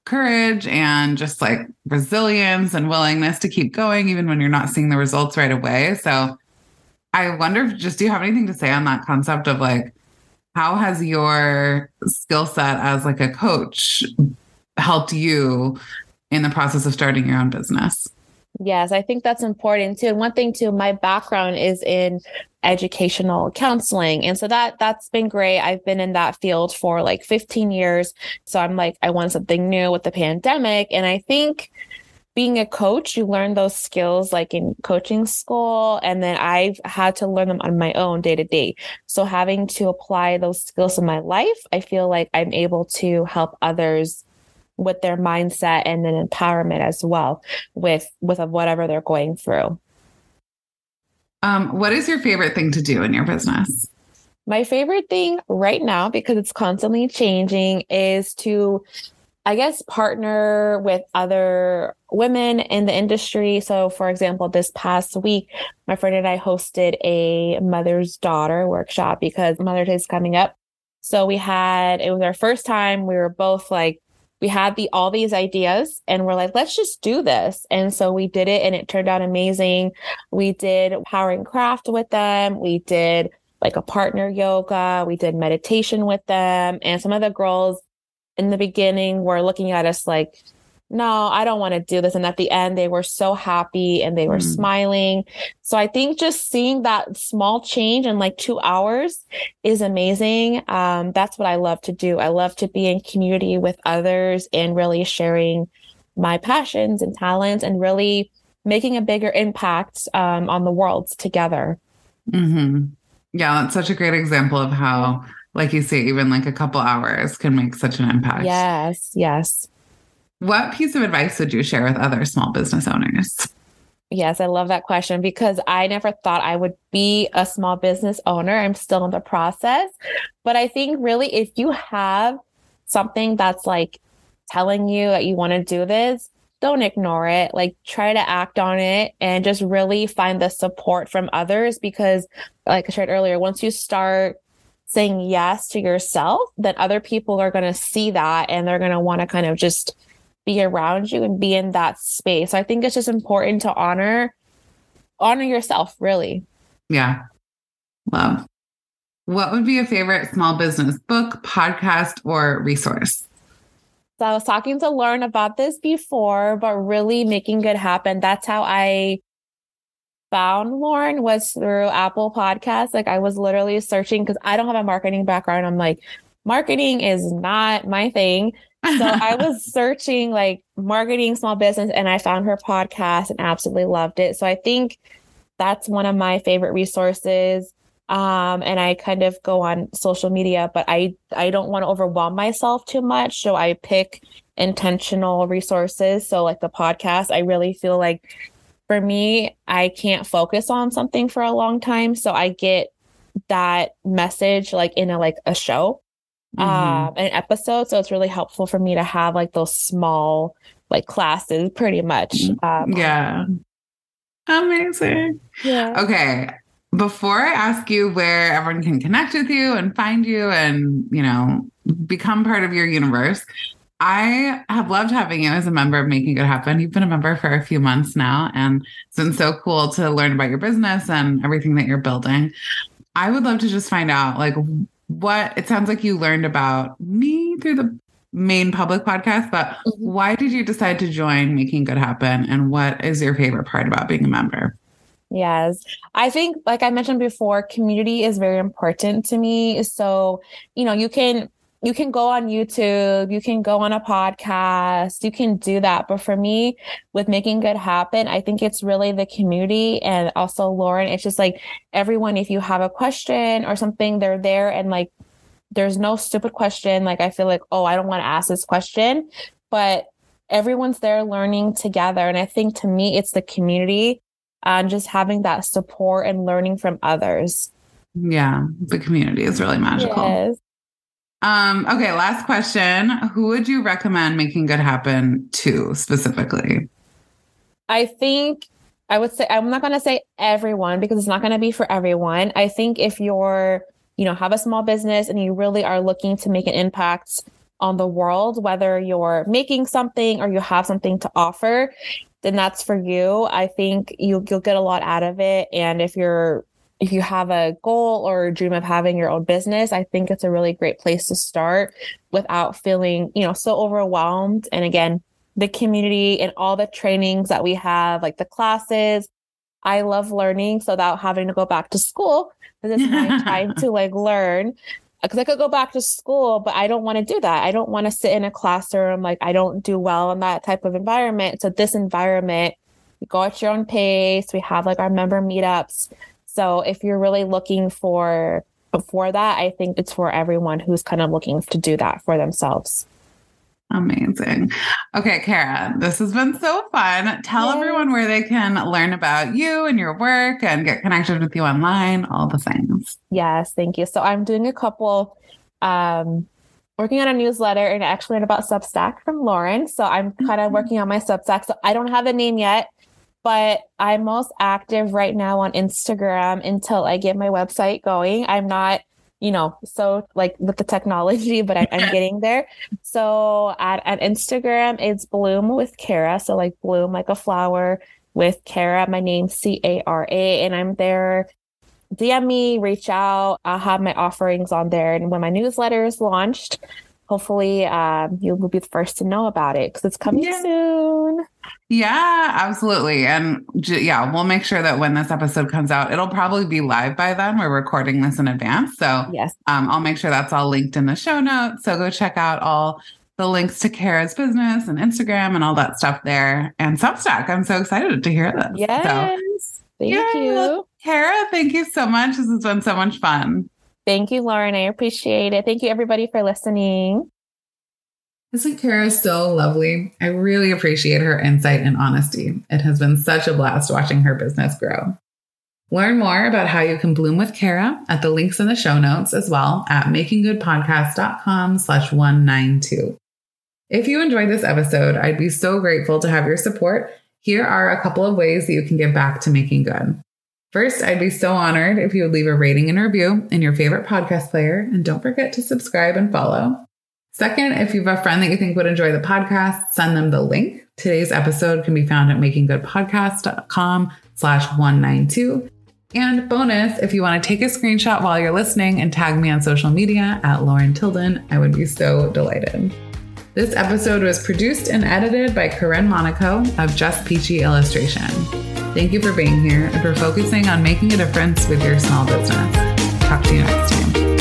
courage and just like resilience and willingness to keep going, even when you're not seeing the results right away. So I wonder if just do you have anything to say on that concept of like, how has your skill set as like a coach helped you in the process of starting your own business? Yes, I think that's important too. And one thing too, my background is in educational counseling. And so that that's been great. I've been in that field for like 15 years. So I'm like I want something new with the pandemic and I think being a coach, you learn those skills like in coaching school. And then I've had to learn them on my own day to day. So having to apply those skills in my life, I feel like I'm able to help others with their mindset and then empowerment as well with with whatever they're going through. Um, what is your favorite thing to do in your business? My favorite thing right now, because it's constantly changing, is to I guess, partner with other women in the industry. So, for example, this past week, my friend and I hosted a mother's daughter workshop because Mother's Day is coming up. So, we had, it was our first time. We were both like, we had the all these ideas and we're like let's just do this. And so we did it and it turned out amazing. We did power and craft with them. We did like a partner yoga. We did meditation with them. And some of the girls in the beginning were looking at us like no, I don't want to do this. And at the end, they were so happy and they were mm. smiling. So I think just seeing that small change in like two hours is amazing. Um, that's what I love to do. I love to be in community with others and really sharing my passions and talents and really making a bigger impact um, on the world together. Mm-hmm. Yeah, that's such a great example of how, like you say, even like a couple hours can make such an impact. Yes, yes. What piece of advice would you share with other small business owners? Yes, I love that question because I never thought I would be a small business owner. I'm still in the process. But I think really, if you have something that's like telling you that you want to do this, don't ignore it. Like try to act on it and just really find the support from others because, like I shared earlier, once you start saying yes to yourself, then other people are going to see that and they're going to want to kind of just be around you and be in that space. I think it's just important to honor honor yourself, really. Yeah. Love. What would be your favorite small business book, podcast, or resource? So I was talking to Lauren about this before, but really making good happen. That's how I found Lauren was through Apple Podcasts. Like I was literally searching because I don't have a marketing background. I'm like, marketing is not my thing so I was searching like marketing small business and I found her podcast and absolutely loved it. So I think that's one of my favorite resources. Um, and I kind of go on social media, but I I don't want to overwhelm myself too much. So I pick intentional resources. So like the podcast, I really feel like for me, I can't focus on something for a long time. So I get that message like in a like a show mm-hmm. um, an episode. So it's really helpful for me to have like those small like classes pretty much. Mm-hmm. Um, yeah. Amazing. Yeah. Okay. Before I ask you where everyone can connect with you and find you and, you know, become part of your universe, I have loved having you as a member of Making Good Happen. You've been a member for a few months now, and it's been so cool to learn about your business and everything that you're building. I would love to just find out, like, what it sounds like you learned about me through the main public podcast, but mm-hmm. why did you decide to join Making Good Happen? And what is your favorite part about being a member? Yes. I think, like I mentioned before, community is very important to me. So, you know, you can you can go on YouTube, you can go on a podcast, you can do that. But for me, with making good happen, I think it's really the community and also Lauren. It's just like everyone, if you have a question or something, they're there and like there's no stupid question. Like I feel like, oh, I don't want to ask this question, but everyone's there learning together. And I think to me, it's the community and just having that support and learning from others. Yeah, the community is really magical. Yes. Um, okay, last question. Who would you recommend making good happen to specifically? I think I would say I'm not going to say everyone because it's not going to be for everyone. I think if you're, you know, have a small business and you really are looking to make an impact on the world, whether you're making something or you have something to offer, then that's for you. I think you you'll get a lot out of it and if you're if you have a goal or a dream of having your own business, I think it's a really great place to start without feeling, you know, so overwhelmed. And again, the community and all the trainings that we have, like the classes, I love learning. So without having to go back to school, this is my time to like learn. Because I could go back to school, but I don't want to do that. I don't want to sit in a classroom. Like I don't do well in that type of environment. So this environment, you go at your own pace. We have like our member meetups. So if you're really looking for for that, I think it's for everyone who's kind of looking to do that for themselves. Amazing. Okay, Cara, this has been so fun. Tell Yay. everyone where they can learn about you and your work and get connected with you online, all the things. Yes, thank you. So I'm doing a couple um working on a newsletter and I actually learned about Substack from Lauren. So I'm kind of mm-hmm. working on my Substack. So I don't have a name yet, but I'm most active right now on Instagram until I get my website going. I'm not, you know, so like with the technology, but I, am getting there. So at, at Instagram, it's Bloom with Cara. So like bloom like a flower with Cara. My name's C A R A, and I'm there DM me, reach out. I'll have my offerings on there. And when my newsletter is launched, hopefully um, you will be the first to know about it because it's coming yeah. soon. Yeah, absolutely. And yeah, we'll make sure that when this episode comes out, it'll probably be live by then. We're recording this in advance. So yes, um, I'll make sure that's all linked in the show notes. So go check out all the links to Cara's business and Instagram and all that stuff there and Substack. I'm so excited to hear this. Yes. So, Thank yeah. you. Cara, thank you so much. This has been so much fun. Thank you, Lauren. I appreciate it. Thank you, everybody, for listening. Isn't Cara so lovely? I really appreciate her insight and honesty. It has been such a blast watching her business grow. Learn more about how you can bloom with Cara at the links in the show notes as well at makinggoodpodcast.com slash 192. If you enjoyed this episode, I'd be so grateful to have your support here are a couple of ways that you can give back to making good. First, I'd be so honored if you would leave a rating and review in your favorite podcast player, and don't forget to subscribe and follow. Second, if you have a friend that you think would enjoy the podcast, send them the link. Today's episode can be found at makinggoodpodcast.com slash 192. And bonus, if you want to take a screenshot while you're listening and tag me on social media at Lauren Tilden, I would be so delighted. This episode was produced and edited by Karen Monaco of Just Peachy Illustration. Thank you for being here and for focusing on making a difference with your small business. Talk to you next time.